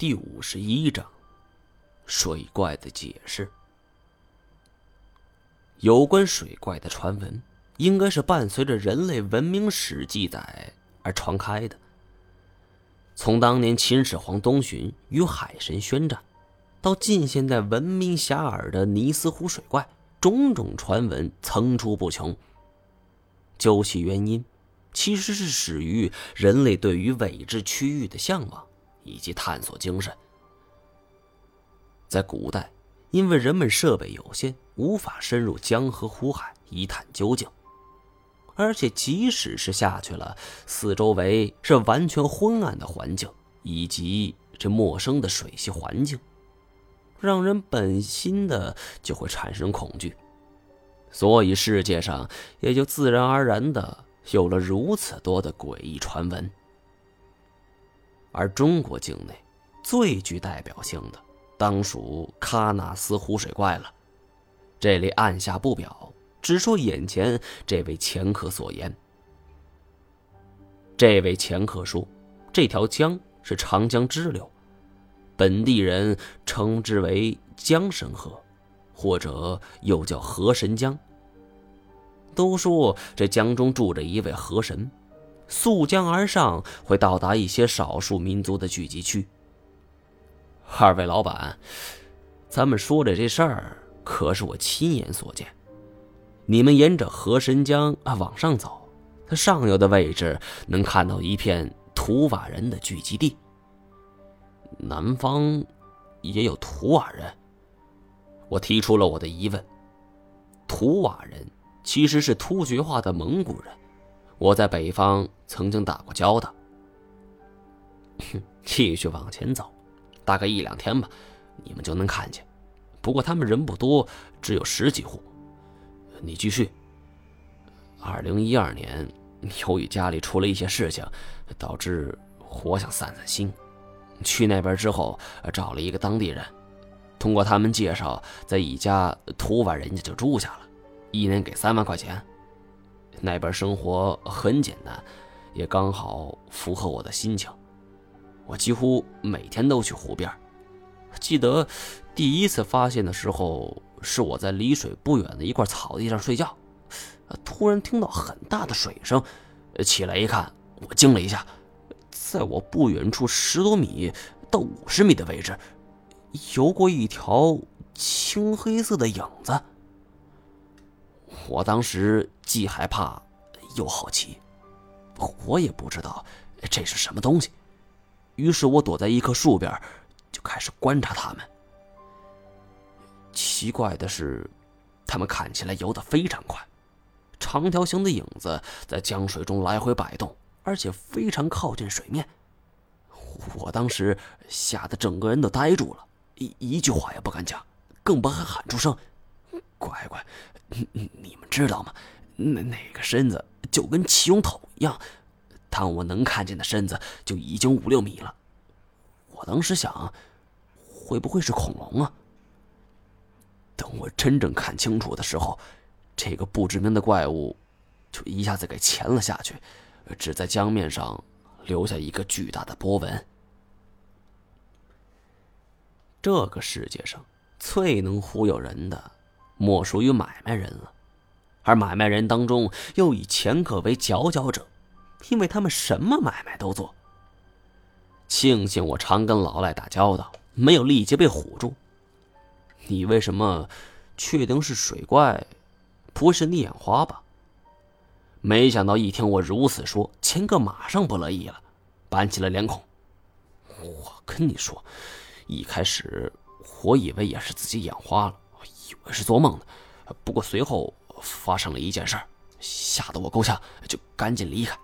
第五十一章，水怪的解释。有关水怪的传闻，应该是伴随着人类文明史记载而传开的。从当年秦始皇东巡与海神宣战，到近现代闻名遐迩的尼斯湖水怪，种种传闻层出不穷。究其原因，其实是始于人类对于未知区域的向往。以及探索精神。在古代，因为人们设备有限，无法深入江河湖海一探究竟，而且即使是下去了，四周围是完全昏暗的环境，以及这陌生的水系环境，让人本心的就会产生恐惧，所以世界上也就自然而然的有了如此多的诡异传闻。而中国境内最具代表性的，当属喀纳斯湖水怪了。这里按下不表，只说眼前这位掮客所言。这位前客说，这条江是长江支流，本地人称之为江神河，或者又叫河神江。都说这江中住着一位河神。溯江而上，会到达一些少数民族的聚集区。二位老板，咱们说的这事儿可是我亲眼所见。你们沿着河神江啊往上走，它上游的位置能看到一片图瓦人的聚集地。南方也有图瓦人。我提出了我的疑问。图瓦人其实是突厥化的蒙古人。我在北方曾经打过交道。继续往前走，大概一两天吧，你们就能看见。不过他们人不多，只有十几户。你继续。二零一二年，由于家里出了一些事情，导致我想散散心。去那边之后，找了一个当地人，通过他们介绍，在一家土瓦人家就住下了，一年给三万块钱。那边生活很简单，也刚好符合我的心情。我几乎每天都去湖边。记得第一次发现的时候，是我在离水不远的一块草地上睡觉，突然听到很大的水声，起来一看，我惊了一下，在我不远处十多米到五十米的位置，游过一条青黑色的影子。我当时既害怕又好奇，我也不知道这是什么东西，于是我躲在一棵树边，就开始观察它们。奇怪的是，它们看起来游得非常快，长条形的影子在江水中来回摆动，而且非常靠近水面。我当时吓得整个人都呆住了，一一句话也不敢讲，更不敢喊出声。乖乖。你你们知道吗？那那个身子就跟七龙头一样，当我能看见的身子就已经五六米了。我当时想，会不会是恐龙啊？等我真正看清楚的时候，这个不知名的怪物就一下子给潜了下去，只在江面上留下一个巨大的波纹。这个世界上最能忽悠人的。莫属于买卖人了，而买卖人当中又以钱客为佼佼者，因为他们什么买卖都做。庆幸我常跟老赖打交道，没有立即被唬住。你为什么确定是水怪，不是你眼花吧？没想到一听我如此说，钱哥马上不乐意了，板起了脸孔。我跟你说，一开始我以为也是自己眼花了。以为是做梦呢，不过随后发生了一件事，吓得我够呛，就赶紧离开。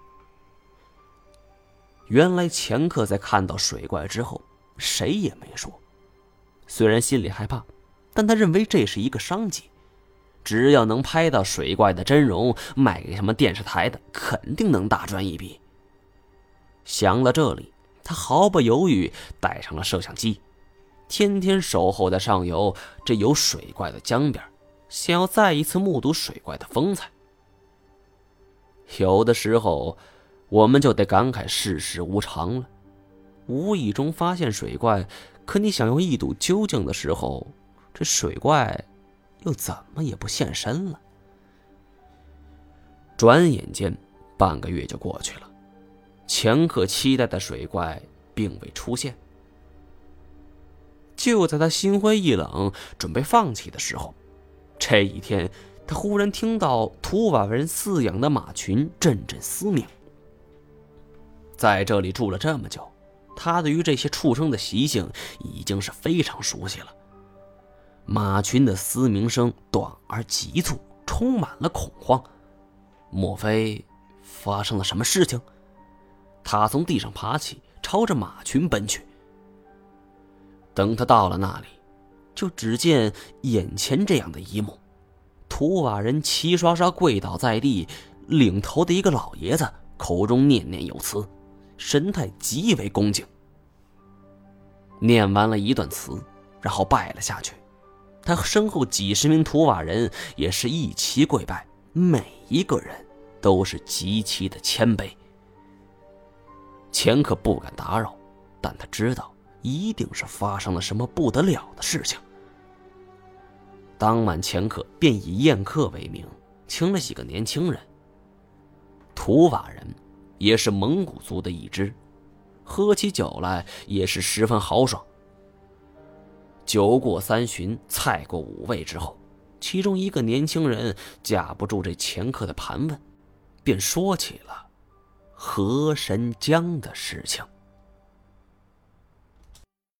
原来前客在看到水怪之后，谁也没说。虽然心里害怕，但他认为这是一个商机，只要能拍到水怪的真容，卖给什么电视台的，肯定能大赚一笔。想到这里，他毫不犹豫带上了摄像机。天天守候在上游这有水怪的江边，想要再一次目睹水怪的风采。有的时候，我们就得感慨世事无常了。无意中发现水怪，可你想要一睹究竟的时候，这水怪又怎么也不现身了。转眼间，半个月就过去了，前可期待的水怪并未出现。就在他心灰意冷、准备放弃的时候，这一天，他忽然听到土瓦人饲养的马群阵阵嘶鸣。在这里住了这么久，他对于这些畜生的习性已经是非常熟悉了。马群的嘶鸣声短而急促，充满了恐慌。莫非发生了什么事情？他从地上爬起，朝着马群奔去。等他到了那里，就只见眼前这样的一幕：土瓦人齐刷刷跪倒在地，领头的一个老爷子口中念念有词，神态极为恭敬。念完了一段词，然后拜了下去。他身后几十名土瓦人也是一齐跪拜，每一个人都是极其的谦卑。钱可不敢打扰，但他知道。一定是发生了什么不得了的事情。当晚，钱可便以宴客为名，请了几个年轻人。土瓦人也是蒙古族的一支，喝起酒来也是十分豪爽。酒过三巡，菜过五味之后，其中一个年轻人架不住这钱客的盘问，便说起了河神江的事情。